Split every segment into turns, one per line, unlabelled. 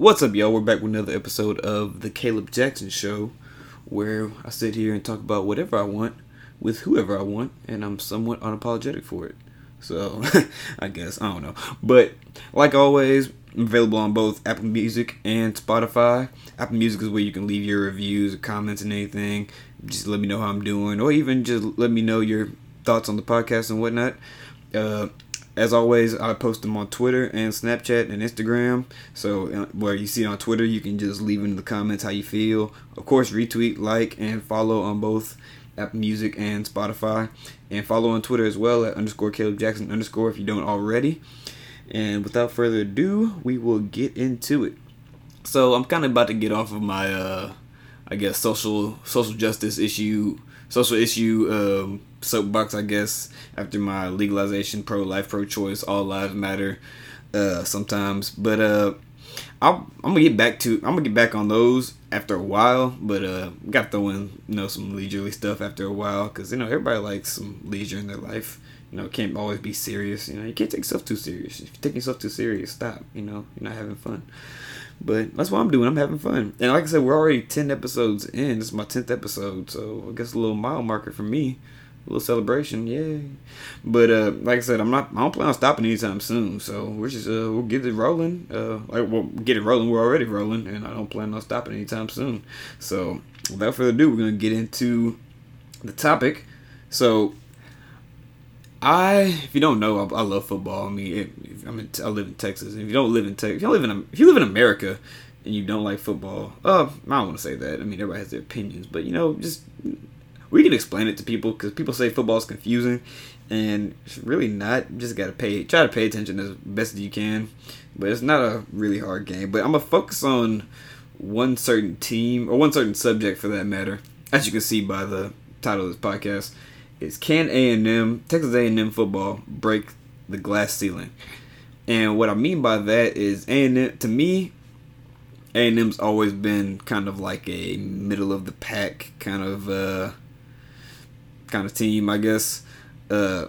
What's up, y'all? We're back with another episode of the Caleb Jackson Show, where I sit here and talk about whatever I want with whoever I want, and I'm somewhat unapologetic for it. So, I guess, I don't know. But, like always, I'm available on both Apple Music and Spotify. Apple Music is where you can leave your reviews, comments, and anything. Just let me know how I'm doing, or even just let me know your thoughts on the podcast and whatnot. Uh, as always, I post them on Twitter and Snapchat and Instagram. So uh, where you see it on Twitter, you can just leave in the comments how you feel. Of course, retweet, like, and follow on both Apple Music and Spotify. And follow on Twitter as well at underscore Caleb Jackson underscore if you don't already. And without further ado, we will get into it. So I'm kind of about to get off of my, uh, I guess, social social justice issue, social issue um, soapbox, I guess, after my legalization, pro life, pro choice, all lives matter, uh, sometimes. But uh, i am gonna get back to I'm gonna get back on those after a while. But uh, got to throw in you know some leisurely stuff after a while because you know everybody likes some leisure in their life. You know, can't always be serious. You know, you can't take yourself too serious. If you take yourself too serious, stop. You know, you're not having fun. But that's what I'm doing. I'm having fun. And like I said, we're already 10 episodes in. This is my 10th episode. So I guess a little mile marker for me little celebration, yay! But uh, like I said, I'm not. I don't plan on stopping anytime soon. So we're just uh, we'll get it rolling. Uh, like we'll get it rolling. We're already rolling, and I don't plan on stopping anytime soon. So without further ado, we're gonna get into the topic. So I, if you don't know, I, I love football. I mean, it, I'm in, I live in Texas. If you don't live in Texas, if you live in if you live in America and you don't like football, uh, I don't want to say that. I mean, everybody has their opinions, but you know, just we can explain it to people because people say football is confusing, and it's really not. You just gotta pay, try to pay attention as best as you can. But it's not a really hard game. But I'm gonna focus on one certain team or one certain subject for that matter. As you can see by the title of this podcast, is can A and M Texas A and M football break the glass ceiling? And what I mean by that is A and M to me, A and M's always been kind of like a middle of the pack kind of uh, kind of team, I guess. Uh,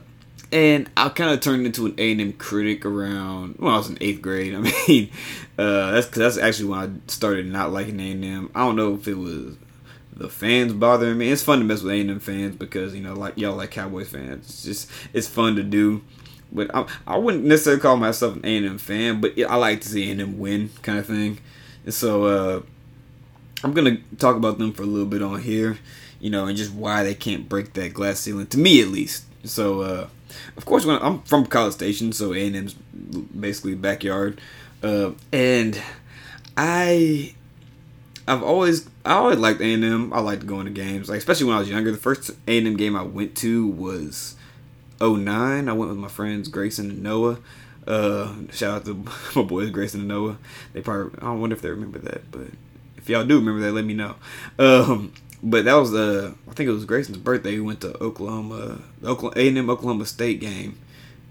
and I kind of turned into an A and M critic around when I was in eighth grade. I mean, uh, that's that's actually when I started not liking A and M. I don't know if it was the fans bothering me. It's fun to mess with A and M fans because you know, like y'all like Cowboys fans. It's just it's fun to do. But I, I wouldn't necessarily call myself an A and M fan, but I like to see A and M win, kind of thing. And so uh, I'm gonna talk about them for a little bit on here you know, and just why they can't break that glass ceiling. To me, at least. So, uh, of course, when I'm from College Station, so A and M's basically backyard, uh, and I, I've always I always liked A and M. I liked going to games, like especially when I was younger. The first A and M game I went to was 09. I went with my friends Grayson and Noah. Uh, shout out to my boys Grayson and Noah. They probably I don't wonder if they remember that, but if y'all do remember that, let me know. Um, but that was uh, I think it was Grayson's birthday. We went to Oklahoma, Oklahoma A and M Oklahoma State game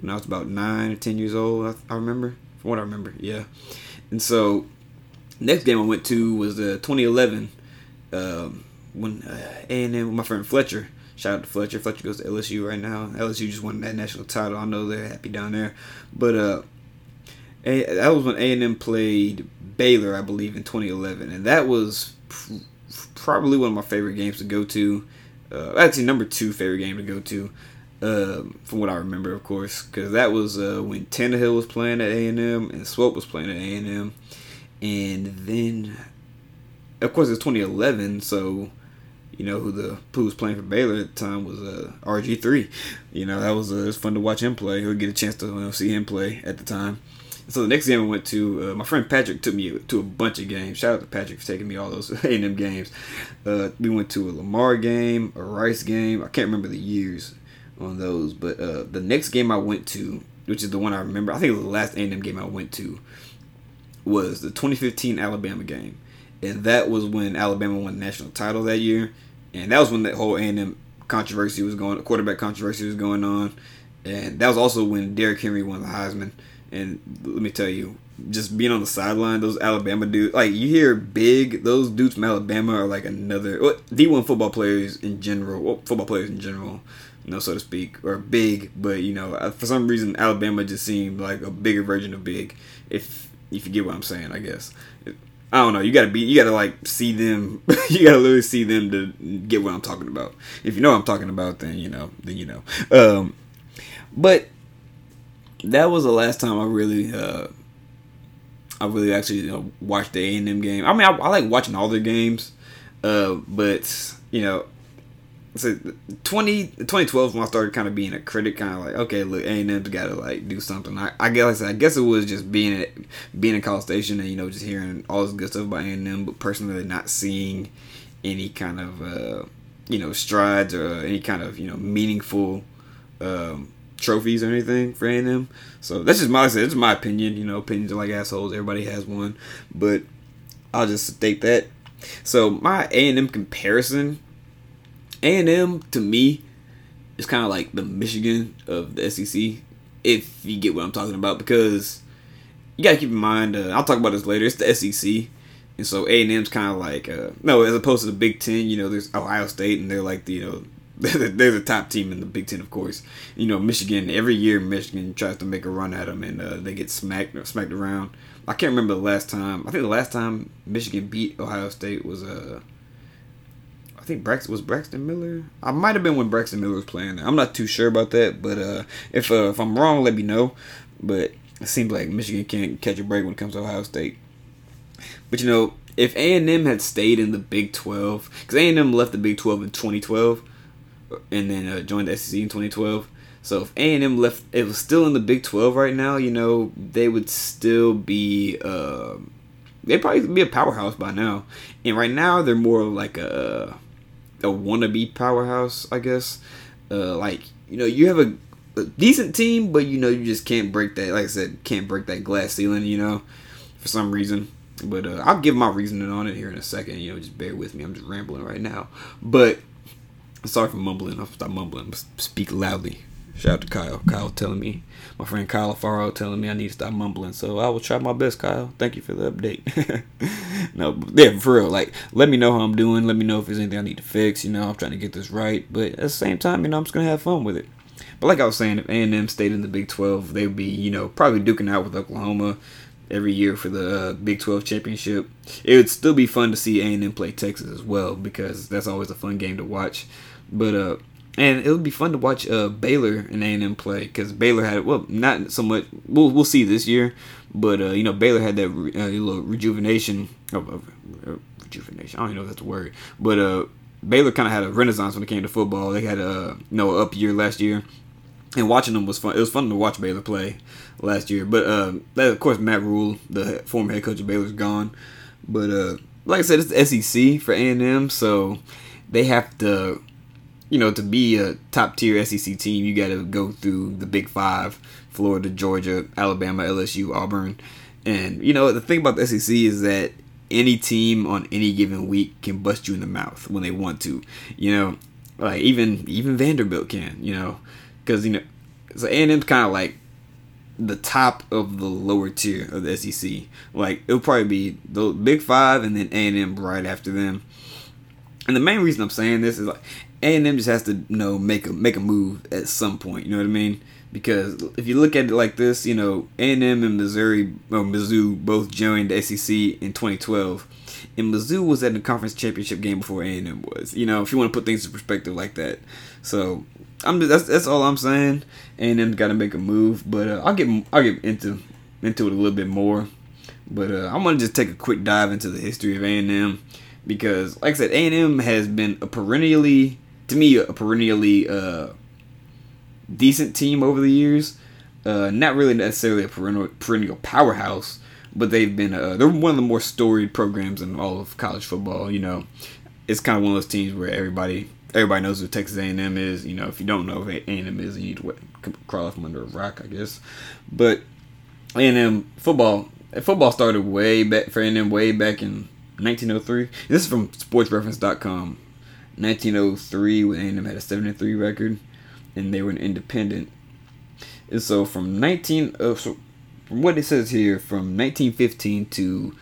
when I was about nine or ten years old. I, I remember from what I remember, yeah. And so next game I went to was uh, 2011 um, when uh, A and M with my friend Fletcher. Shout out to Fletcher. Fletcher goes to LSU right now. LSU just won that national title. I know they're happy down there. But uh, a- that was when A and M played Baylor, I believe, in 2011, and that was probably one of my favorite games to go to. Uh, actually, number two favorite game to go to, uh, from what I remember, of course, because that was uh, when Tannehill was playing at A and M and Swope was playing at A and M, and then, of course, it's 2011, so you know who the who was playing for Baylor at the time was uh, RG three. You know that was uh, was fun to watch him play. Or get a chance to you know, see him play at the time. So the next game I went to, uh, my friend Patrick took me to a bunch of games. Shout out to Patrick for taking me all those A&M games. Uh, we went to a Lamar game, a Rice game. I can't remember the years on those, but uh, the next game I went to, which is the one I remember, I think it was the last A&M game I went to, was the 2015 Alabama game, and that was when Alabama won the national title that year, and that was when that whole A&M controversy was going, quarterback controversy was going on, and that was also when Derrick Henry won the Heisman. And let me tell you, just being on the sideline, those Alabama dudes, like you hear big, those dudes from Alabama are like another well, D1 football players in general, well, football players in general, you know, so to speak, are big. But you know, for some reason, Alabama just seemed like a bigger version of big. If if you get what I'm saying, I guess. I don't know. You gotta be. You gotta like see them. you gotta literally see them to get what I'm talking about. If you know what I'm talking about, then you know. Then you know. Um, but that was the last time I really, uh, I really actually you know, watched the A and M game. I mean, I, I like watching all their games, uh, but you know, so 20, 2012 when I started kind of being a critic, kind of like, okay, look, A&M's got to like do something. I, I guess I guess it was just being at being in College Station and you know just hearing all this good stuff about A&M, but personally not seeing any kind of uh, you know strides or any kind of you know meaningful um, trophies or anything for A&M. So that's just my it's my opinion. You know, opinions are like assholes. Everybody has one, but I'll just state that. So my A&M comparison a&M to me is kind of like the Michigan of the SEC, if you get what I'm talking about, because you got to keep in mind. Uh, I'll talk about this later. It's the SEC, and so A&M's kind of like uh, no, as opposed to the Big Ten. You know, there's Ohio State, and they're like the you know. They're the top team in the Big Ten, of course. You know, Michigan. Every year, Michigan tries to make a run at them, and uh, they get smacked smacked around. I can't remember the last time. I think the last time Michigan beat Ohio State was uh, I think Braxton was Braxton Miller. I might have been when Braxton Miller was playing. I'm not too sure about that, but uh, if uh, if I'm wrong, let me know. But it seems like Michigan can't catch a break when it comes to Ohio State. But you know, if A and M had stayed in the Big 12, because A and M left the Big 12 in 2012, and then uh, joined the SEC in 2012. So if A and M left, it was still in the Big 12 right now. You know, they would still be. Uh, they'd probably be a powerhouse by now. And right now, they're more like a a wannabe powerhouse, I guess. Uh, like you know, you have a, a, decent team, but you know you just can't break that. Like I said, can't break that glass ceiling. You know, for some reason. But uh, I'll give my reasoning on it here in a second. You know, just bear with me. I'm just rambling right now. But sorry for mumbling. I'll stop mumbling. Speak loudly. Shout out to Kyle. Kyle telling me, my friend Kyle Faro telling me I need to stop mumbling. So I will try my best, Kyle. Thank you for the update. no, yeah, for real. Like, let me know how I'm doing. Let me know if there's anything I need to fix. You know, I'm trying to get this right. But at the same time, you know, I'm just gonna have fun with it. But like I was saying, if A&M stayed in the Big 12, they'd be, you know, probably duking out with Oklahoma every year for the uh, Big 12 championship. It would still be fun to see A&M play Texas as well because that's always a fun game to watch. But uh, and it would be fun to watch uh, Baylor and A and M play because Baylor had well not so much. We'll we'll see this year, but uh, you know Baylor had that re, uh, little rejuvenation. of rejuvenation. I don't even know if that's a word, but uh, Baylor kind of had a renaissance when it came to football. They had a you know up year last year, and watching them was fun. It was fun to watch Baylor play last year. But uh, that, of course, Matt Rhule, the former head coach of Baylor, is gone. But uh, like I said, it's the SEC for A and M, so they have to you know, to be a top tier SEC team, you got to go through the Big Five: Florida, Georgia, Alabama, LSU, Auburn. And you know, the thing about the SEC is that any team on any given week can bust you in the mouth when they want to. You know, like even even Vanderbilt can. You know, because you know, so A and M's kind of like the top of the lower tier of the SEC. Like it'll probably be the Big Five and then A and M right after them. And the main reason I'm saying this is like a and M just has to you know make a make a move at some point. You know what I mean? Because if you look at it like this, you know A and M and Missouri or Mizzou both joined the SEC in 2012, and Mizzou was at the conference championship game before A and M was. You know, if you want to put things in perspective like that. So I'm that's that's all I'm saying. A and M got to make a move, but uh, I'll get I'll get into into it a little bit more. But uh, I'm gonna just take a quick dive into the history of A and M because, like I said, A and M has been a perennially to me a perennially uh, decent team over the years. Uh, not really necessarily a perennial, perennial powerhouse, but they've been uh, they're one of the more storied programs in all of college football. You know, it's kind of one of those teams where everybody everybody knows who Texas A&M is. You know, if you don't know who A&M is, you need to crawl out from under a rock, I guess. But A&M football football started way back for A&M way back in 1903. This is from SportsReference.com. 1903 when A&M had a 7 3 record, and they were an independent. And so from 19 uh, so from what it says here, from 1915 to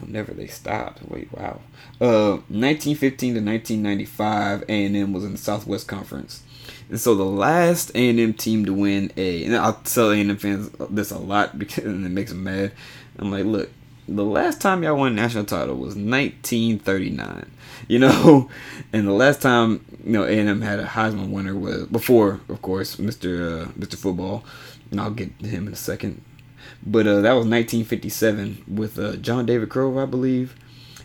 whenever they stopped. Wait, wow. Uh, 1915 to 1995, A&M was in the Southwest Conference. And so the last A&M team to win a, and I'll tell A&M fans this a lot because it makes them mad. I'm like, look, the last time y'all won a national title was 1939. You know, and the last time you know A&M had a Heisman winner was before, of course, Mr. Uh, Mr. Football, and I'll get to him in a second. But uh, that was 1957 with uh, John David Crow, I believe,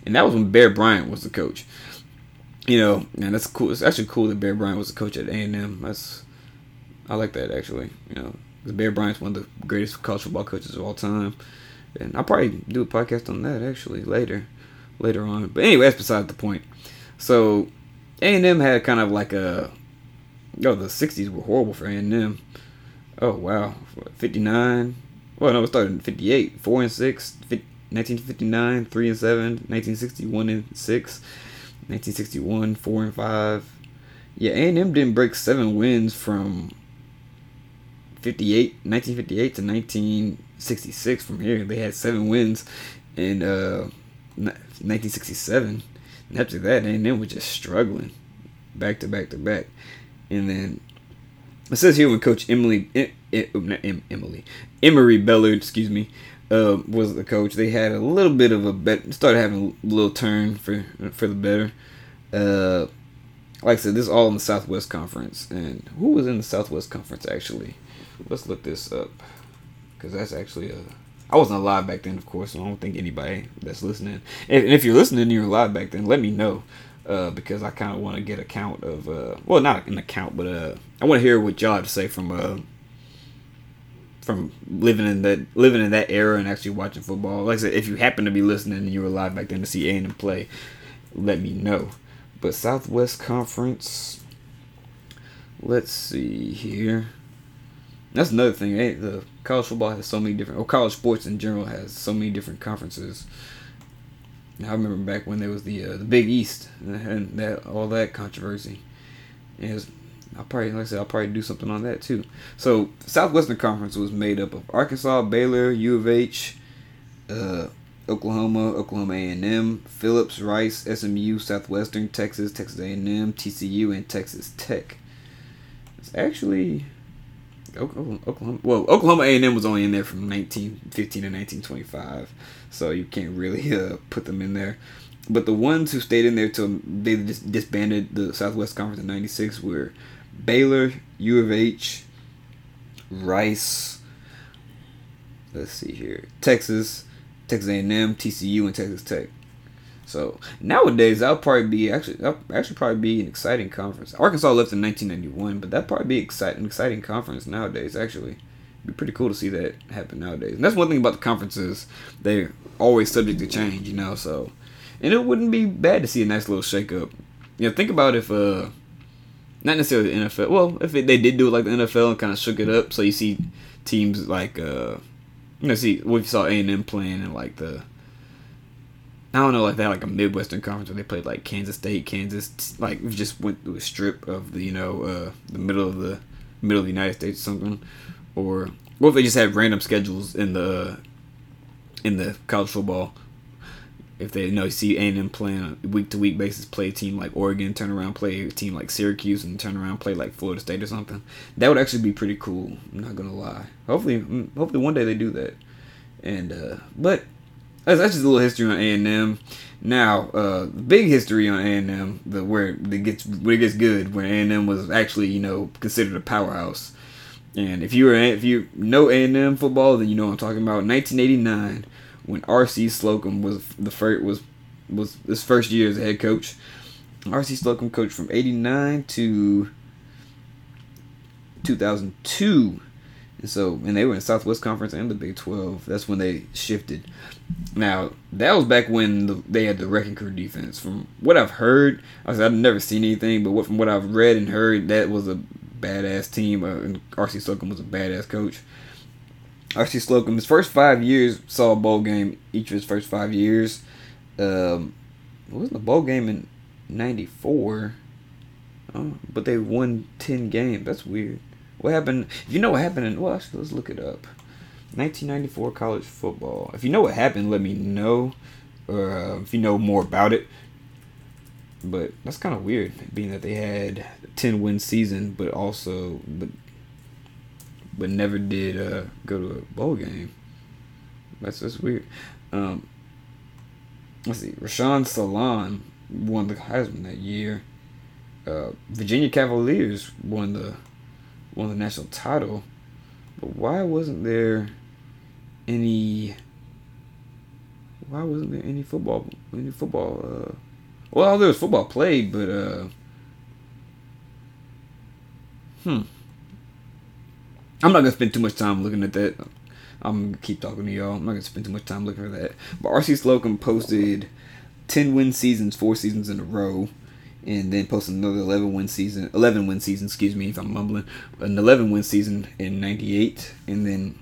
and that was when Bear Bryant was the coach. You know, and that's cool. It's actually cool that Bear Bryant was the coach at A&M. That's I like that actually. You know, because Bear Bryant's one of the greatest college football coaches of all time, and I'll probably do a podcast on that actually later, later on. But anyway, that's beside the point. So A&M had kind of like a, oh, the '60s were horrible for A&M. Oh wow, 59, well, no, it started in 58. 4 and 6, 1959, 3 and 7, 1961 and 6, 1961, 4 and 5. Yeah, A&M didn't break seven wins from 58, 1958 to 1966 from here. They had seven wins in uh, 1967. And after that, A&M was just struggling back to back to back. And then it says here when Coach Emily, Emily, Emory Bellard, excuse me, uh, was the coach. They had a little bit of a bet, started having a little turn for for the better. Uh, like I said, this is all in the Southwest Conference, and who was in the Southwest Conference actually? Let's look this up because that's actually a. I wasn't alive back then, of course. So I don't think anybody that's listening, and if you're listening and you're alive back then, let me know uh, because I kind of want to get a count of, uh, well, not an account, but uh, I want to hear what y'all have to say from uh, from living in that living in that era and actually watching football. Like I said, if you happen to be listening and you were alive back then to see A and play, let me know. But Southwest Conference, let's see here. That's another thing. Eh? The college football has so many different, or college sports in general has so many different conferences. I remember back when there was the uh, the Big East and that all that controversy. It was, I'll probably like I said I'll probably do something on that too. So Southwestern Conference was made up of Arkansas, Baylor, U of H, uh, Oklahoma, Oklahoma A&M, Phillips, Rice, SMU, Southwestern, Texas, Texas A&M, TCU, and Texas Tech. It's actually Oklahoma. Well, Oklahoma A&M was only in there from 1915 to 1925, so you can't really uh, put them in there. But the ones who stayed in there till they just disbanded the Southwest Conference in '96 were Baylor, U of H, Rice. Let's see here, Texas, Texas A&M, TCU, and Texas Tech. So nowadays, that'll probably be actually actually probably be an exciting conference. Arkansas left in 1991, but that probably be exciting exciting conference nowadays. Actually, It'd be pretty cool to see that happen nowadays. And that's one thing about the conferences; they're always subject to change, you know. So, and it wouldn't be bad to see a nice little shakeup. You know, think about if uh, not necessarily the NFL. Well, if it, they did do it like the NFL and kind of shook it up, so you see teams like uh, you know, see you saw A and M playing in like the I don't know, like they had like a Midwestern conference where they played like Kansas State, Kansas, like just went through a strip of the you know uh, the middle of the middle of the United States or something, or what if they just had random schedules in the in the college football? If they you know see A and M playing a week to week basis, play a team like Oregon, turn around play a team like Syracuse, and turn around play like Florida State or something, that would actually be pretty cool. I'm not gonna lie. Hopefully, mm, hopefully one day they do that. And uh, but that's, that's just a little history on A and M. Now, uh, big history on A and M, the where it gets where it gets good, where A and M was actually you know considered a powerhouse. And if you were if you know A and M football, then you know what I'm talking about. 1989, when R.C. Slocum was the first was was his first year as a head coach. R.C. Slocum coached from 89 to 2002 and so, and they were in Southwest Conference and the Big 12. That's when they shifted. Now, that was back when the, they had the Wrecking Crew defense. From what I've heard, I said, I've never seen anything, but what, from what I've read and heard, that was a badass team. Uh, and R.C. Slocum was a badass coach. R.C. Slocum, his first five years, saw a bowl game each of his first five years. Um, it wasn't a bowl game in 94. Oh, but they won 10 games. That's weird. What happened? You know what happened in well, let's look it up. 1994 college football. If you know what happened, let me know. or uh, if you know more about it. But that's kind of weird, being that they had a ten win season, but also but but never did uh, go to a bowl game. That's just weird. Um, let's see, Rashaan Salaam won the Heisman that year. Uh, Virginia Cavaliers won the won the national title, but why wasn't there any? Why wasn't there any football? Any football? Uh, well, there was football played, but uh, hmm. I'm not gonna spend too much time looking at that. I'm gonna keep talking to y'all. I'm not gonna spend too much time looking for that. But RC Slocum posted ten win seasons, four seasons in a row, and then posted another eleven win season, eleven win season. Excuse me if I'm mumbling. An eleven win season in '98, and then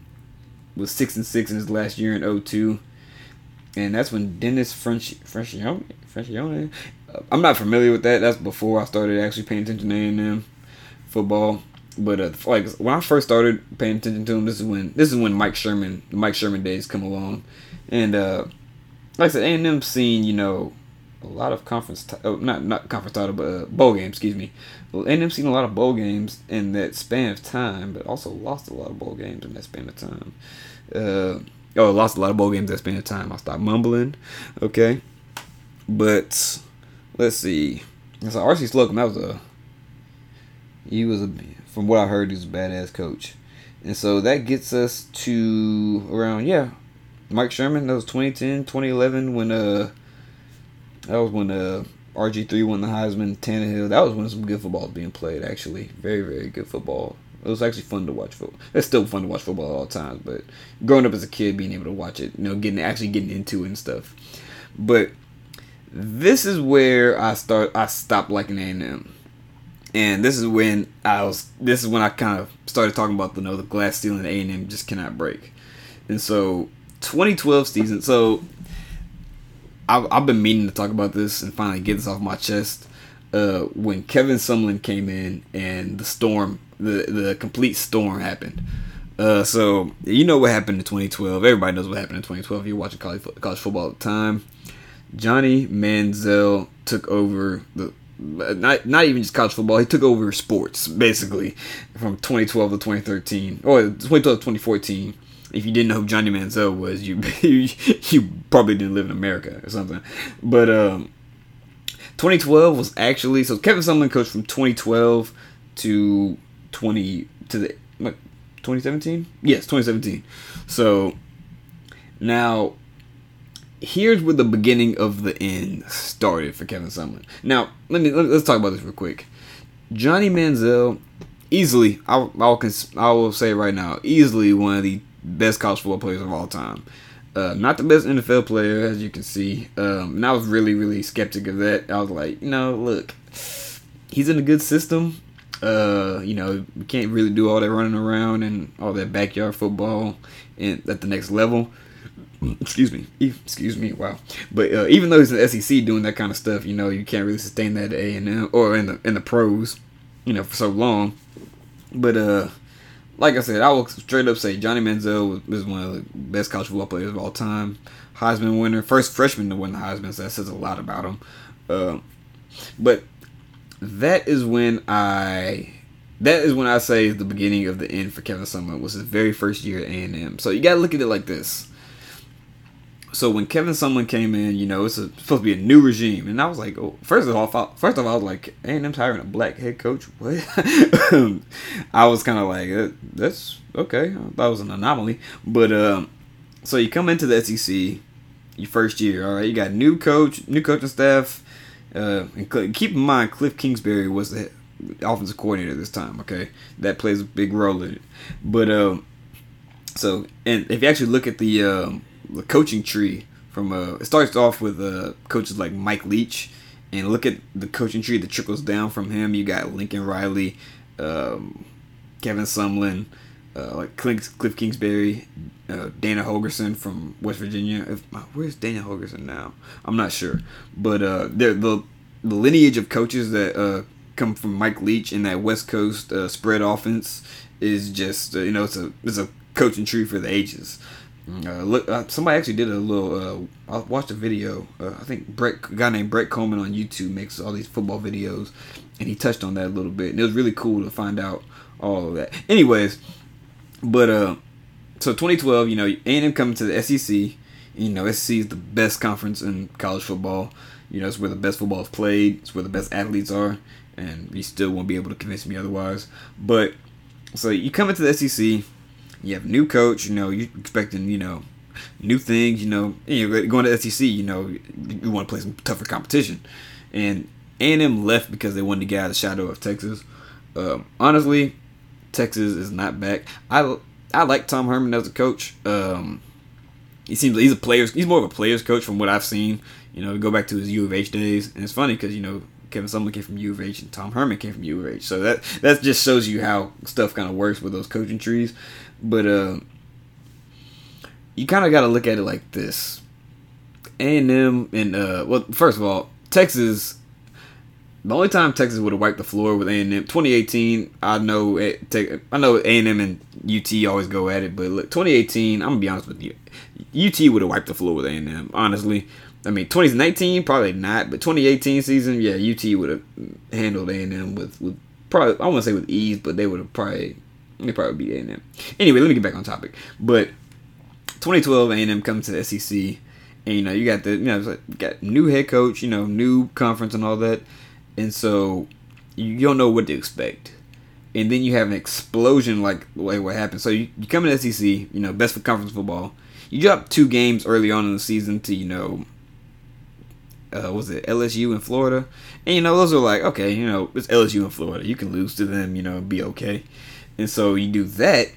was six and six in his last year in 02. and that's when Dennis French Franchione. Franchione. Uh, I'm not familiar with that. That's before I started actually paying attention to A&M football. But uh, like when I first started paying attention to him, this is when this is when Mike Sherman, the Mike Sherman days come along, and uh, like I said, A and M seen you know a lot of conference, t- oh, not not conference title, but uh, bowl games. Excuse me. Well, A and M seen a lot of bowl games in that span of time, but also lost a lot of bowl games in that span of time. Uh, oh, lost a lot of bowl games that span of time. I stopped mumbling. Okay, but let's see. So RC Slocum, that was a he was a from what I heard, he was a badass coach. And so that gets us to around, yeah, Mike Sherman. That was 2010, 2011 when, uh, that was when, uh, RG3 won the Heisman, Tannehill. That was when some good football was being played, actually. Very, very good football. It was actually fun to watch football. It's still fun to watch football at all times, but growing up as a kid, being able to watch it, you know, getting actually getting into it and stuff. But this is where I start. I stopped liking A&M and this is when I was. This is when I kind of started talking about the you know the glass ceiling A and M just cannot break, and so 2012 season. So I've, I've been meaning to talk about this and finally get this off my chest. Uh, when Kevin Sumlin came in and the storm, the the complete storm happened. Uh, so you know what happened in 2012. Everybody knows what happened in 2012. You're watching college, college football at the time. Johnny Manziel took over the not not even just college football. He took over sports basically from 2012 to 2013 or 2012 to 2014. If you didn't know who Johnny Manziel was, you you, probably didn't live in America or something. But um, 2012 was actually so Kevin Sumlin coached from 2012 to 20 to the 2017. Yes, 2017. So now here's where the beginning of the end started for Kevin Sumlin. Now, let me let, us talk about this real quick. Johnny Manziel, easily, I'll, I'll I will say right now, easily one of the best college football players of all time. Uh, not the best NFL player, as you can see. Um, and I was really, really skeptic of that. I was like, you know, look, he's in a good system. Uh, you know, we can't really do all that running around and all that backyard football and at the next level excuse me, excuse me, wow. But uh, even though he's in the SEC doing that kind of stuff, you know, you can't really sustain that at A and M or in the in the pros, you know, for so long. But uh, like I said, I will straight up say Johnny Manziel was, one of the best college football players of all time. Heisman winner, first freshman to win the Heisman, so that says a lot about him. Uh, but that is when I that is when I say the beginning of the end for Kevin Sumlin was his very first year at A and M. So you got to look at it like this so when Kevin Sumlin came in, you know, it's a, supposed to be a new regime, and I was like, oh, first of all, first of all, I was like, A&M's hiring a black head coach. What? I was kind of like, uh, that's okay. That was an anomaly, but um, so you come into the SEC, your first year, all right. You got new coach, new coaching staff. Uh, and keep in mind, Cliff Kingsbury was the offensive coordinator this time. Okay, that plays a big role in it. But um, so and if you actually look at the um the coaching tree from uh it starts off with uh coaches like Mike Leach and look at the coaching tree that trickles down from him. You got Lincoln Riley, um, Kevin Sumlin, uh, like Cliff, Cliff Kingsbury, uh, Dana Holgorsen from West Virginia. If, uh, where's Dana Holgorsen now? I'm not sure, but uh, the the lineage of coaches that uh, come from Mike Leach in that West Coast spread offense is just you know it's a it's a coaching tree for the ages. Uh, look, uh, somebody actually did a little. Uh, I watched a video. Uh, I think Brett, a guy named Brett Coleman on YouTube makes all these football videos, and he touched on that a little bit. And it was really cool to find out all of that. Anyways, but uh, so 2012, you know, A&M coming to the SEC. You know, SEC is the best conference in college football. You know, it's where the best football is played. It's where the best athletes are, and you still won't be able to convince me otherwise. But so you come into the SEC, you have new coach. You know, you're expecting you know new things. You know, you're going to SEC. You know, you want to play some tougher competition, and A&M left because they wanted to get out of the shadow of Texas. Um, honestly, Texas is not back. I I like Tom Herman as a coach. Um, he seems he's a players. He's more of a players coach from what I've seen. You know, go back to his U of H days, and it's funny because you know Kevin Sumlin came from U of H and Tom Herman came from U of H. So that that just shows you how stuff kind of works with those coaching trees. But uh, you kind of got to look at it like this: A and M and uh, well, first of all, Texas. The only time Texas would have wiped the floor with A and M, 2018. I know, I know A and M and UT always go at it, but look, 2018. I'm gonna be honest with you, UT would have wiped the floor with A and M. Honestly, I mean, 2019 probably not, but 2018 season, yeah, UT would have handled A and M with with probably I won't say with ease, but they would have probably they probably beat A and M. Anyway, let me get back on topic. But 2012 A and M comes to the SEC, and you know you got the you know like, got new head coach, you know new conference and all that, and so you don't know what to expect. And then you have an explosion like way what happened. So you, you come in SEC, you know, best for conference football. You drop two games early on in the season to, you know, uh, was it LSU in Florida? And you know, those are like, okay, you know, it's LSU in Florida. You can lose to them, you know, be okay. And so you do that,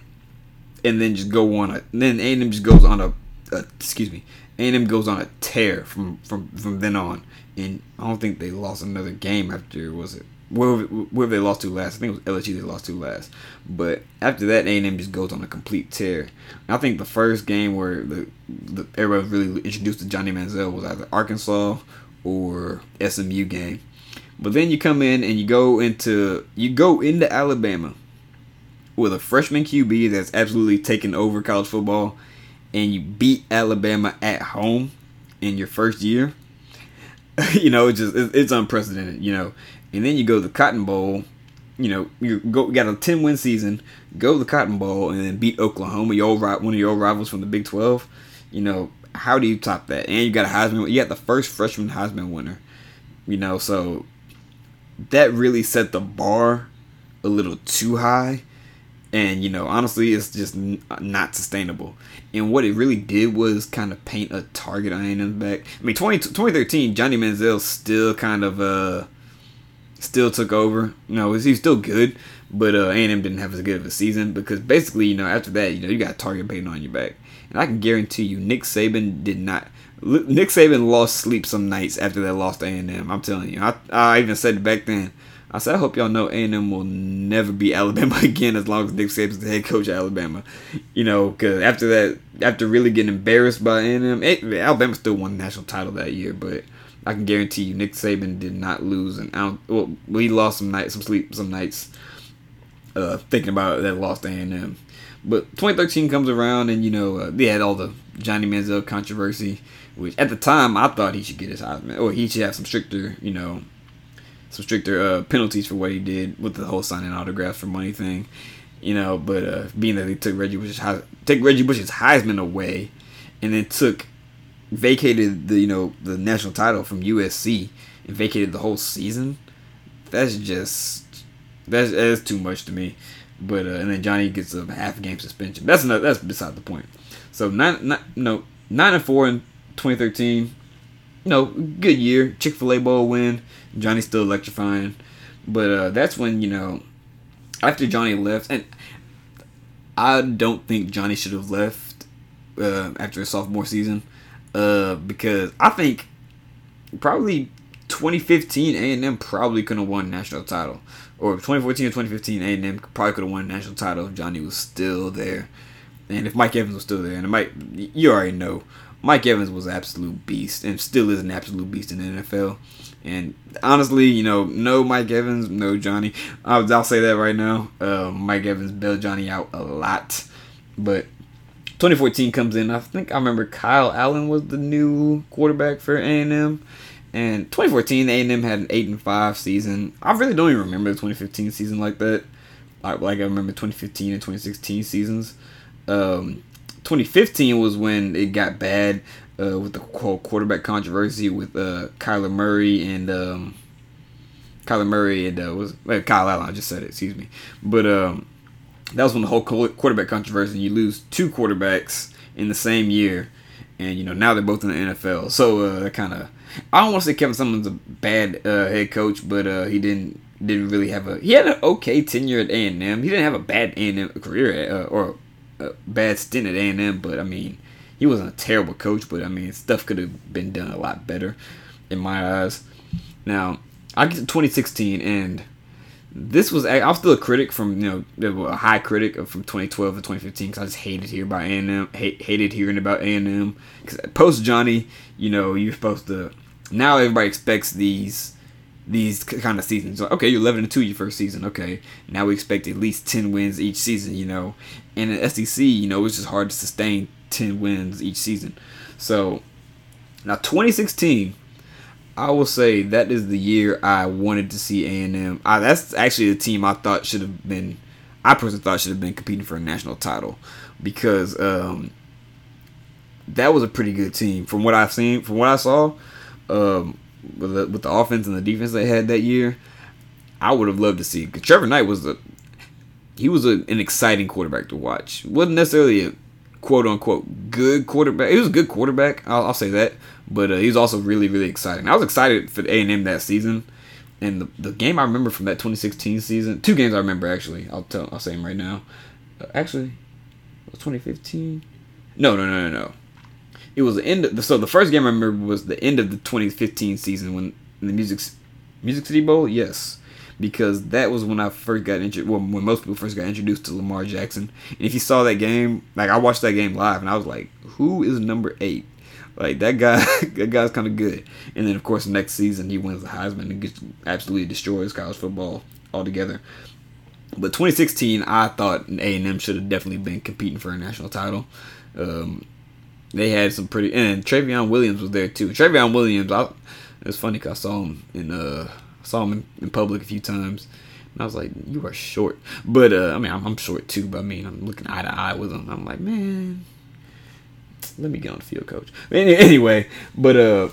and then just go on a. Then A and M just goes on a. Uh, excuse me. A and M goes on a tear from from from then on, and I don't think they lost another game after was it where where they lost to last. I think it was LSU they lost to last. But after that, A and M just goes on a complete tear. I think the first game where the, the everybody really introduced to Johnny Manziel was either Arkansas or SMU game. But then you come in and you go into you go into Alabama with a freshman QB that's absolutely taken over college football, and you beat Alabama at home in your first year. you know, it's just it's unprecedented. You know, and then you go to the Cotton Bowl. You know, you go got a ten win season, go to the Cotton Bowl, and then beat Oklahoma, your old, one of your old rivals from the Big Twelve. You know, how do you top that? And you got a Heisman. You got the first freshman Heisman winner. You know, so that really set the bar a little too high. And you know, honestly, it's just not sustainable. And what it really did was kind of paint a target on A&M's back. I mean, 20, 2013, Johnny Manziel still kind of uh still took over. You know, he's still good, but uh, A&M didn't have as good of a season because basically, you know, after that, you know, you got target painting on your back. And I can guarantee you, Nick Saban did not. Nick Saban lost sleep some nights after that lost A&M. I'm telling you. I, I even said back then. I said, I hope y'all know A&M will never be Alabama again as long as Nick Saban's the head coach of Alabama. You know, because after that, after really getting embarrassed by A&M, Alabama still won the national title that year, but I can guarantee you, Nick Saban did not lose an ounce. Well, he lost some nights, some sleep, some nights, uh, thinking about that lost to A&M. But 2013 comes around, and you know uh, they had all the Johnny Manziel controversy, which at the time I thought he should get his Heisman, or he should have some stricter, you know, some stricter uh, penalties for what he did with the whole signing autographs for money thing, you know. But uh, being that they took Reggie Bush's take Reggie Bush's Heisman away, and then took vacated the you know the national title from USC and vacated the whole season, that's just that's that's too much to me. But uh, and then Johnny gets a half game suspension. That's not that's beside the point. So nine, nine no nine and four in 2013. You know, good year. Chick Fil A bowl win. Johnny's still electrifying. But uh, that's when you know after Johnny left, and I don't think Johnny should have left uh, after his sophomore season uh, because I think probably 2015 A&M probably could have won national title, or 2014 or 2015 A&M probably could have won national title if Johnny was still there, and if Mike Evans was still there. And Mike, you already know, Mike Evans was an absolute beast, and still is an absolute beast in the NFL. And honestly, you know, no Mike Evans, no Johnny. I'll, I'll say that right now. Uh, Mike Evans bailed Johnny out a lot, but 2014 comes in. I think I remember Kyle Allen was the new quarterback for A&M. And 2014, A&M had an eight and five season. I really don't even remember the 2015 season like that. Like, like I remember 2015 and 2016 seasons. Um, 2015 was when it got bad uh, with the quarterback controversy with uh, Kyler Murray and um, Kyler Murray and uh, was well, Kyle Allen. I just said it. Excuse me. But um, that was when the whole quarterback controversy. You lose two quarterbacks in the same year, and you know now they're both in the NFL. So uh, that kind of I don't want to say Kevin Sumlin's a bad uh, head coach, but uh, he didn't didn't really have a he had an okay tenure at A and M. He didn't have a bad A and M career at, uh, or a bad stint at A and M, but I mean he wasn't a terrible coach. But I mean stuff could have been done a lot better in my eyes. Now I get to 2016 and this was I was still a critic from you know a high critic from 2012 to 2015 because I just hated hearing about A and M, hated hearing about A and M because post Johnny, you know you're supposed to now everybody expects these these kind of seasons. Okay, you're 11 and 2 your first season. Okay, now we expect at least 10 wins each season, you know. And in SEC, you know, it's just hard to sustain 10 wins each season. So now 2016, I will say that is the year I wanted to see A&M. I, that's actually the team I thought should have been. I personally thought should have been competing for a national title because um, that was a pretty good team from what I've seen. From what I saw, um, with the, with the offense and the defense they had that year, I would have loved to see. Cause Trevor Knight was a he was a, an exciting quarterback to watch. wasn't necessarily a quote unquote good quarterback. He was a good quarterback. I'll, I'll say that, but uh, he was also really really exciting. I was excited for A and M that season. And the, the game I remember from that 2016 season, two games I remember actually. I'll tell. I'll say them right now. Uh, actually, was 2015. No, no, no, no, no it was the end. Of so the first game I remember was the end of the 2015 season when the music Music City Bowl. Yes, because that was when I first got introduced. Well, when most people first got introduced to Lamar Jackson. And if you saw that game, like I watched that game live, and I was like, "Who is number eight? Like that guy, that guy's kind of good. And then of course next season he wins the Heisman and gets absolutely destroys college football altogether. But 2016, I thought A and M should have definitely been competing for a national title. Um, they had some pretty and Trayveon Williams was there too. Trayveon Williams, I, it's funny because I saw him in uh saw him in, in, public a few times, and I was like, "You are short," but uh, I mean, I'm, I'm, short too. But I mean, I'm looking eye to eye with him. I'm like, man, let me get on the field, coach. Anyway, but uh.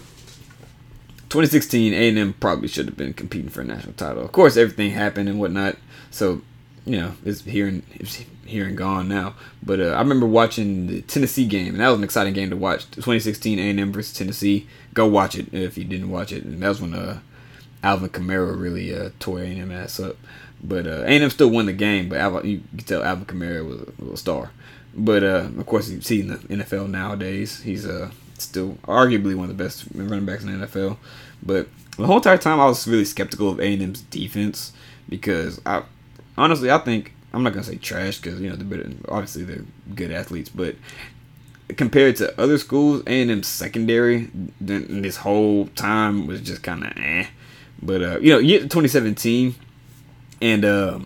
2016, A&M probably should have been competing for a national title. Of course, everything happened and whatnot, so you know it's here and it's here and gone now. But uh, I remember watching the Tennessee game, and that was an exciting game to watch. 2016 A&M versus Tennessee. Go watch it if you didn't watch it. And that was when uh, Alvin Kamara really uh, tore A&M ass up. But uh, A&M still won the game, but Alvin, you can tell Alvin Kamara was a, was a star. But uh, of course, you see in the NFL nowadays, he's uh, still arguably one of the best running backs in the NFL. But the whole entire time, I was really skeptical of A&M's defense because I honestly I think I'm not gonna say trash because you know they're better, obviously they're good athletes, but compared to other schools A and M secondary, this whole time was just kind of eh. But uh, you know, you get to 2017, and uh,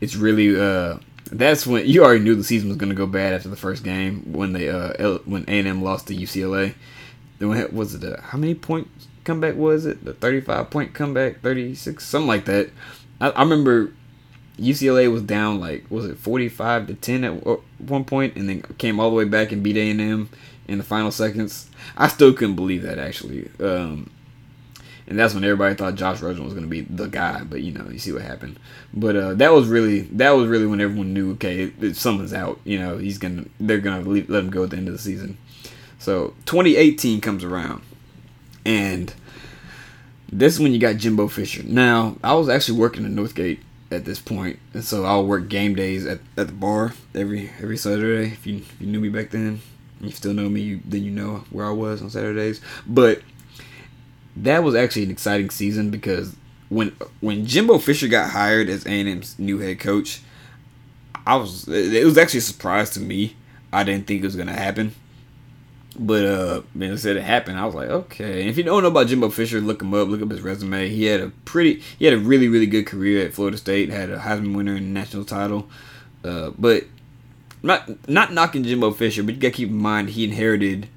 it's really uh, that's when you already knew the season was gonna go bad after the first game when they uh when A and M lost to UCLA. Then what was it a, how many point comeback was it? The 35 point comeback, 36, something like that. I, I remember UCLA was down like was it 45 to 10 at one point and then came all the way back and beat A&M in the final seconds. I still couldn't believe that actually. Um, and that's when everybody thought Josh Rosen was going to be the guy, but you know, you see what happened. But uh, that was really that was really when everyone knew okay, Sumlin's out. You know, he's gonna they're gonna let him go at the end of the season. So 2018 comes around, and this is when you got Jimbo Fisher. Now I was actually working in Northgate at this point, and so I'll work game days at, at the bar every every Saturday. If you if you knew me back then, you still know me, you, then you know where I was on Saturdays. But that was actually an exciting season because when when Jimbo Fisher got hired as A&M's new head coach, I was it was actually a surprise to me. I didn't think it was gonna happen. But uh, man, it said it happened. I was like, okay. And if you don't know about Jimbo Fisher, look him up. Look up his resume. He had a pretty, he had a really, really good career at Florida State. Had a Heisman winner and national title. Uh, but not not knocking Jimbo Fisher, but you gotta keep in mind he inherited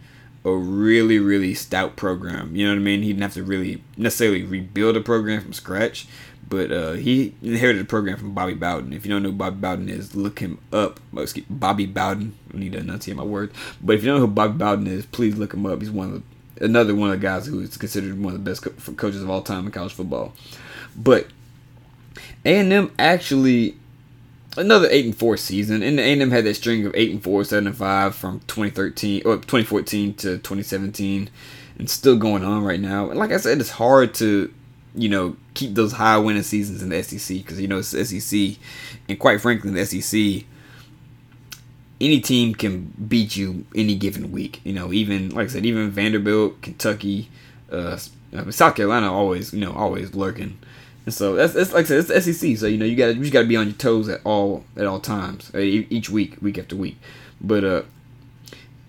a really really stout program. You know what I mean? He didn't have to really necessarily rebuild a program from scratch, but uh, he inherited a program from Bobby Bowden. If you don't know who Bobby Bowden is, look him up. Bobby Bowden. I need to enunciate my words. But if you don't know who Bobby Bowden is, please look him up. He's one of the, another one of the guys who is considered one of the best co- coaches of all time in college football. But A&M actually another eight and four season, and A&M had that string of eight and four, seven and five from 2013 or 2014 to 2017, and still going on right now. And like I said, it's hard to you know keep those high winning seasons in the SEC because you know it's SEC, and quite frankly, the SEC. Any team can beat you any given week. You know, even like I said, even Vanderbilt, Kentucky, uh, South Carolina always, you know, always lurking. And so that's, that's like I said, it's the SEC. So you know you got you got to be on your toes at all at all times, uh, each week, week after week. But uh,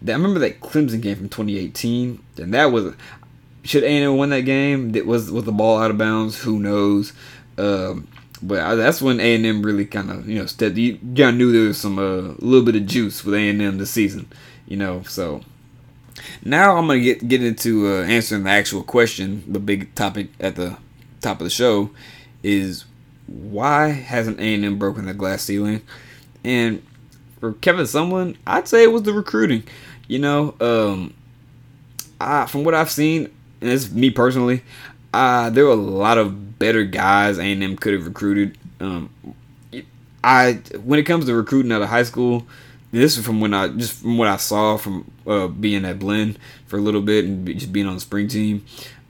I remember that Clemson game from 2018, and that was should A&M win that game. That was with the ball out of bounds. Who knows? Um, but that's when A and M really kind of you know stepped. You kind knew there was some a uh, little bit of juice with A and M this season, you know. So now I'm gonna get get into uh, answering the actual question, the big topic at the top of the show is why hasn't A&M broken the glass ceiling? And for Kevin Sumlin, I'd say it was the recruiting. You know, um, I, from what I've seen, and it's me personally, uh, there were a lot of better guys A&M could have recruited. Um, I when it comes to recruiting out of high school, this is from when I just from what I saw from uh, being at Blinn for a little bit and just being on the spring team.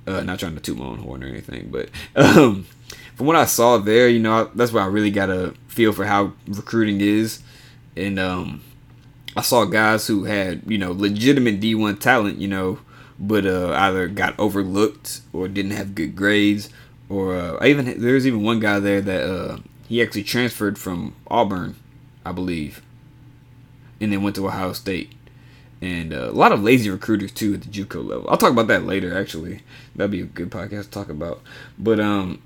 Uh, not trying to toot my own horn or anything, but um, from what I saw there, you know, that's where I really got a feel for how recruiting is. And um, I saw guys who had, you know, legitimate D1 talent, you know, but uh, either got overlooked or didn't have good grades. Or uh, I even there's even one guy there that uh, he actually transferred from Auburn, I believe, and then went to Ohio State and uh, a lot of lazy recruiters too at the JUCO level. I'll talk about that later. Actually, that'd be a good podcast to talk about. But um,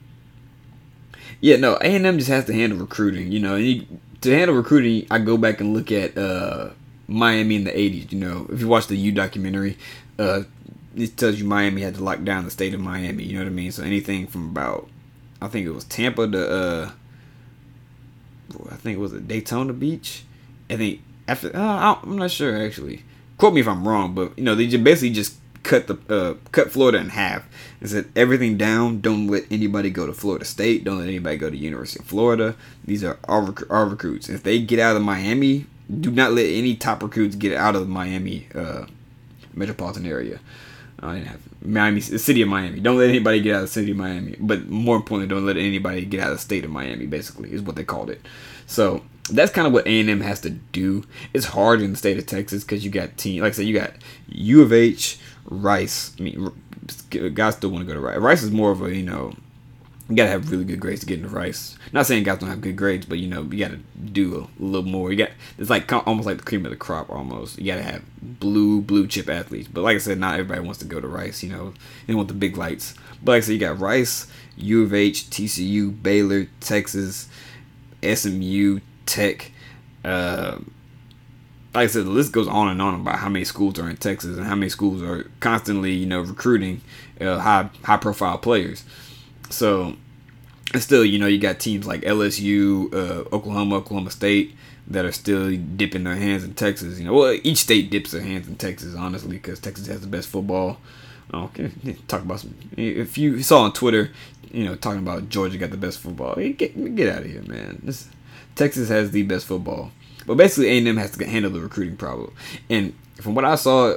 yeah, no, A and M just has to handle recruiting. You know, you, to handle recruiting, I go back and look at uh, Miami in the '80s. You know, if you watch the U documentary, uh, it tells you Miami had to lock down the state of Miami. You know what I mean? So anything from about, I think it was Tampa to, uh, I think it was a Daytona Beach. I think after, uh, I'm not sure actually quote me if I'm wrong, but you know they just basically just cut the uh, cut Florida in half and said everything down. Don't let anybody go to Florida State. Don't let anybody go to University of Florida. These are our, rec- our recruits. If they get out of Miami, do not let any top recruits get out of the Miami uh, metropolitan area. I didn't have Miami, the city of Miami. Don't let anybody get out of the city of Miami. But more importantly, don't let anybody get out of the state of Miami. Basically, is what they called it. So that's kind of what A&M has to do. It's hard in the state of Texas because you got team, like I said, you got U of H, Rice. I mean, guys still want to go to Rice. Rice is more of a you know, you gotta have really good grades to get into Rice. Not saying guys don't have good grades, but you know you gotta do a, little more. You got it's like almost like the cream of the crop. Almost you gotta have blue blue chip athletes. But like I said, not everybody wants to go to Rice. You know they want the big lights. But like I said, you got Rice, U of H, TCU, Baylor, Texas, SMU, Tech. Uh, like I said, the list goes on and on about how many schools are in Texas and how many schools are constantly, you know, recruiting uh, high high profile players. So, still, you know, you got teams like LSU, uh, Oklahoma, Oklahoma State that are still dipping their hands in Texas. You know, well, each state dips their hands in Texas, honestly, because Texas has the best football. Okay, talk about some. If you saw on Twitter, you know, talking about Georgia got the best football, get get out of here, man. This, Texas has the best football, but basically A&M has to handle the recruiting problem. And from what I saw,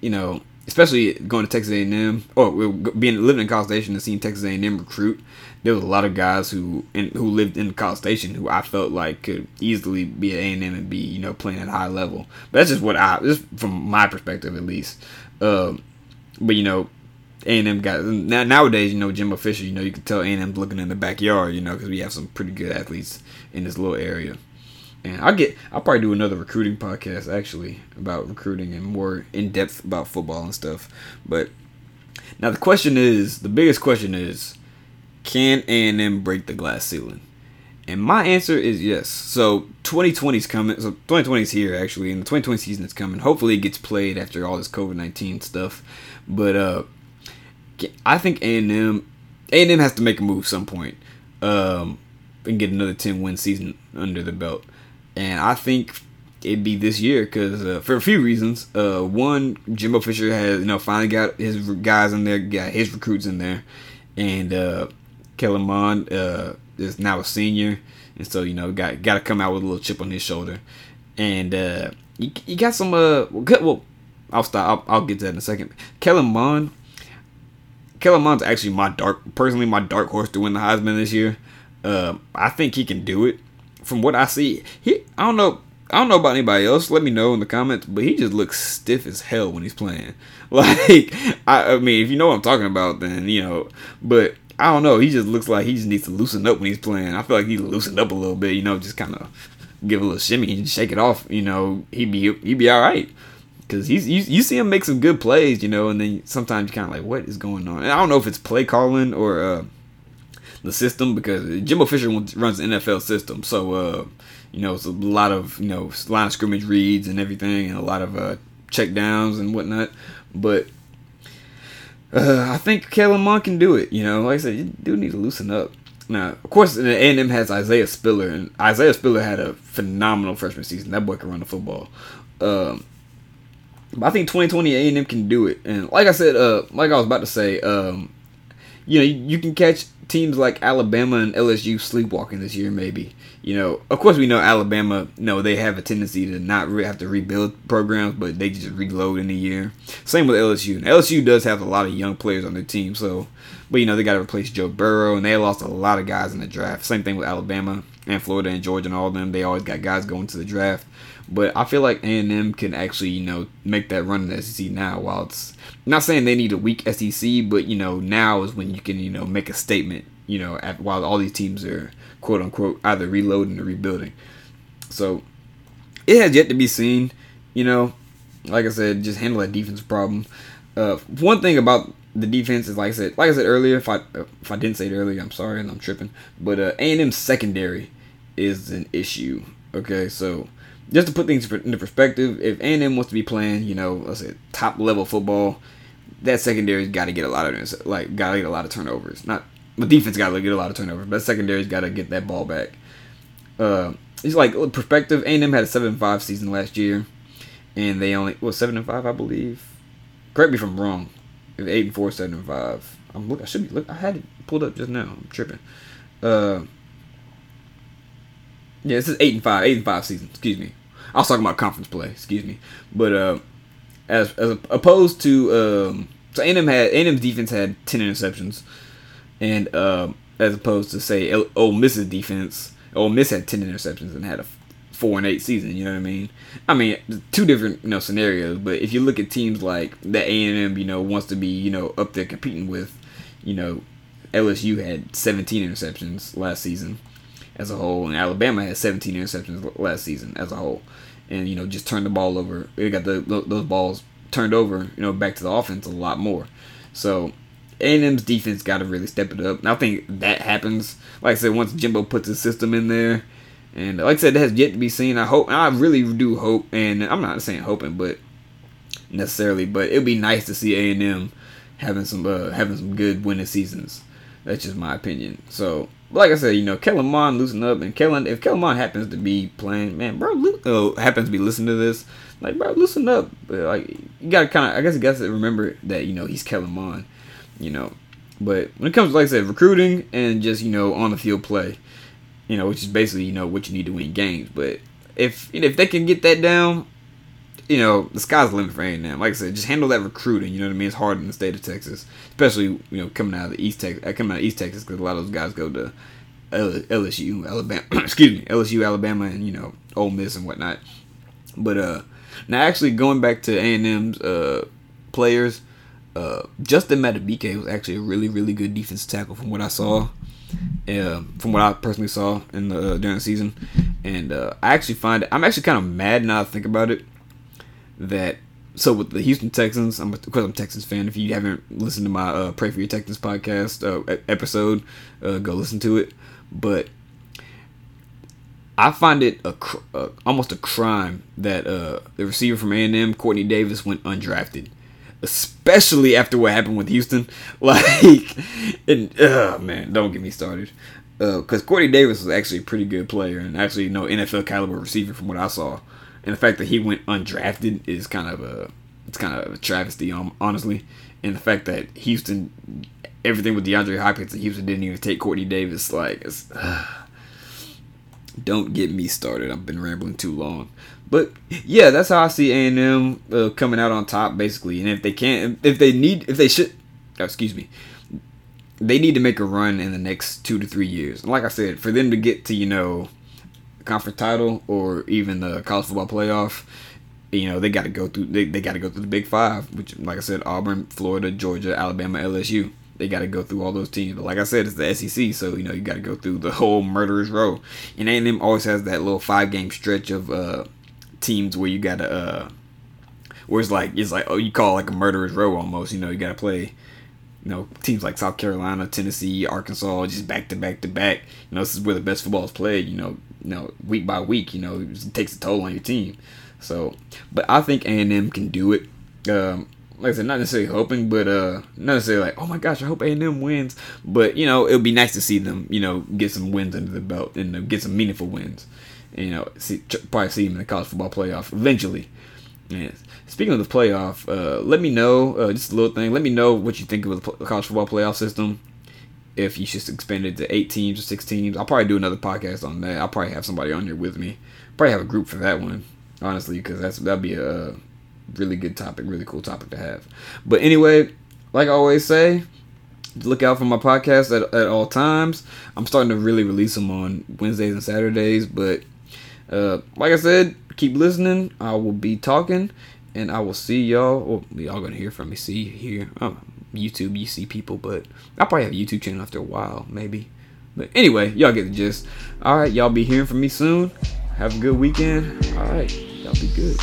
you know, especially going to Texas A&M or being living in College Station and seeing Texas A&M recruit, there was a lot of guys who in, who lived in College Station who I felt like could easily be at A&M and be you know playing at a high level. But that's just what I just from my perspective at least. Um, but you know, A&M guys now nowadays. You know, Jimbo Fisher. You know, you can tell A&M's looking in the backyard. You know, because we have some pretty good athletes in this little area. And I'll get I'll probably do another recruiting podcast actually about recruiting and more in depth about football and stuff. But now the question is the biggest question is can A and M break the glass ceiling? And my answer is yes. So 2020 is coming. So 2020 is here actually, and the 2020 season is coming. Hopefully, it gets played after all this COVID 19 stuff. But uh, I think A and M, A and M has to make a move some point, um, and get another 10 win season under the belt. And I think it'd be this year because uh, for a few reasons. Uh, one, Jimbo Fisher has you know finally got his guys in there, got his recruits in there, and uh, Kellen Mond uh, is now a senior, and so you know got got to come out with a little chip on his shoulder, and uh, you, you got some uh well, well I'll stop I'll, I'll get to that in a second. Kellen Mond, Kellen Mond's actually my dark personally my dark horse to win the Heisman this year. Uh, I think he can do it. From what I see, he I don't know I don't know about anybody else. Let me know in the comments. But he just looks stiff as hell when he's playing. Like, I, I mean, if you know what I'm talking about, then you know. But I don't know. He just looks like he just needs to loosen up when he's playing. I feel like he loosened up a little bit. You know, just kind of give a little shimmy and shake it off. You know, he'd be he'd be all right. Cause he's you, you see him make some good plays, you know, and then sometimes you kind of like, what is going on? And I don't know if it's play calling or uh, the system because Jimbo Fisher runs the NFL system, so uh, you know it's a lot of you know line of scrimmage reads and everything, and a lot of uh, check downs and whatnot. But uh, I think Kellen Mond can do it. You know, like I said, you do need to loosen up. Now, of course, the A&M has Isaiah Spiller, and Isaiah Spiller had a phenomenal freshman season. That boy can run the football. Um, but I think 2020 A&M can do it. And like I said, uh, like I was about to say, um, you know, you, you can catch teams like Alabama and LSU sleepwalking this year, maybe. You know, of course, we know Alabama. no, they have a tendency to not re- have to rebuild programs, but they just reload in a year. Same with LSU. And LSU does have a lot of young players on their team, so. But you know, they got to replace Joe Burrow, and they lost a lot of guys in the draft. Same thing with Alabama and Florida and Georgia and all them. They always got guys going to the draft. But I feel like A and M can actually, you know, make that run in the SEC now. While it's not saying they need a weak SEC, but you know, now is when you can, you know, make a statement. You know, at, while all these teams are quote unquote either reloading or rebuilding. So it has yet to be seen. You know, like I said, just handle that defense problem. Uh, one thing about the defense is like I said, like I said earlier. If I if I didn't say it earlier, I'm sorry and I'm tripping. But uh, A and M secondary is an issue. Okay, so just to put things into perspective, if A&M wants to be playing, you know, let's say top level football, that secondary's got to get a lot of like got to get a lot of turnovers. Not the defense got to get a lot of turnovers, but secondary's got to get that ball back. Uh, it's like perspective. A&M had a seven five season last year, and they only was seven and five, I believe. Correct me if I'm wrong. Eight and four, seven and five. I'm look. I should be look. I had it pulled up just now. I'm tripping. Uh, yeah, this is eight and five, eight and five season. Excuse me. I was talking about conference play. Excuse me. But uh, as as opposed to um, so A&M had A&M's defense had ten interceptions, and uh, as opposed to say Ole Miss's defense, Ole Miss had ten interceptions and had a four and eight season. You know what I mean? I mean, two different you know scenarios. But if you look at teams like that A&M, you know, wants to be you know up there competing with, you know, LSU had 17 interceptions last season as a whole, and Alabama had 17 interceptions last season as a whole, and you know just turned the ball over. They got the those balls turned over, you know, back to the offense a lot more. So A&M's defense got to really step it up. And I think that happens. Like I said, once Jimbo puts his system in there, and like I said, that has yet to be seen. I hope, I really do hope, and I'm not saying hoping, but necessarily, but it'd be nice to see A&M having some uh, having some good winning seasons. That's just my opinion. So like I said, you know, Kellen Mond loosen up, and Kellen, if Kellen happens to be playing, man, bro, uh, happens to be listening to this, like, bro, loosen up. But, like, you gotta kind of, I guess, you got to remember that, you know, he's Kellen you know. But when it comes to, like I said, recruiting and just, you know, on the field play, you know, which is basically, you know, what you need to win games. But if if they can get that down, you know, the sky's the limit for A&M. Like I said, just handle that recruiting. You know what I mean? It's hard in the state of Texas, especially you know coming out of the East Texas, uh, coming out of East Texas, because a lot of those guys go to LSU, Alabama, excuse me, LSU, Alabama, and you know Ole Miss and whatnot. But uh, now actually going back to A&M's uh players, uh, Justin Madubuike was actually a really really good defensive tackle from what I saw. Uh, from what I personally saw in the uh, during the season, and uh, I actually find it, I'm actually kind of mad now I think about it that so with the Houston Texans, I'm of course I'm a Texans fan. If you haven't listened to my uh, Pray for Your Texans podcast uh, episode, uh, go listen to it. But I find it a, uh, almost a crime that uh, the receiver from A&M, Quartney Davis, went undrafted, especially after what happened with Houston. Like, and uh, man, don't get me started. Because uh, Quartney Davis was actually a pretty good player and actually, you know, NFL caliber receiver from what I saw. And the fact that he went undrafted is kind of a it's kind of a travesty, um, honestly. And the fact that Houston, everything with DeAndre Hopkins and Houston didn't even take Quartney Davis, like, uh, don't get me started. I've been rambling too long. But yeah, that's how I see A and M uh, coming out on top, basically. And if they can't, if they need, if they should, oh, excuse me, they need to make a run in the next two to three years. And like I said, for them to get to you know, conference title or even the college football playoff, you know they got to go through. They, they got to go through the Big Five, which, like I said, Auburn, Florida, Georgia, Alabama, LSU they got to go through all those teams. But like I said, it's the SEC, so you know you got to go through the whole murderers row. And A&M always has that little five game stretch of uh, teams where you got to, uh, where it's like it's like oh you call like a murderers row almost. You know you got to play. You know, teams like South Carolina, Tennessee, Arkansas, just back to back to back. You know, this is where the best football is played. You know, you know, week by week. You know, it takes a toll on your team. So, but I think A and M can do it. Um, like I said, not necessarily hoping, but uh, not necessarily like, oh my gosh, I hope A and M wins. But you know, it would be nice to see them, you know, get some wins under the belt and uh, get some meaningful wins. And, you know, see, probably see them in the college football playoff eventually. Yes. Speaking of the playoff, uh, let me know uh, just a little thing. Let me know what you think of the college football playoff system. If you should expand it to eight teams or six teams, I'll probably do another podcast on that. I'll probably have somebody on here with me. Probably have a group for that one, honestly, because that's that'd be a really good topic, really cool topic to have. But anyway, like I always say, look out for my podcast at, at all times. I'm starting to really release them on Wednesdays and Saturdays. But uh, like I said, keep listening. I will be talking, and I will see y'all. Well, y'all gonna hear from me. See here. Oh, YouTube, you see people, but I'll probably have a YouTube channel after a while, maybe. But anyway, y'all get the gist. All right, y'all be hearing from me soon. Have a good weekend. All right, y'all be good.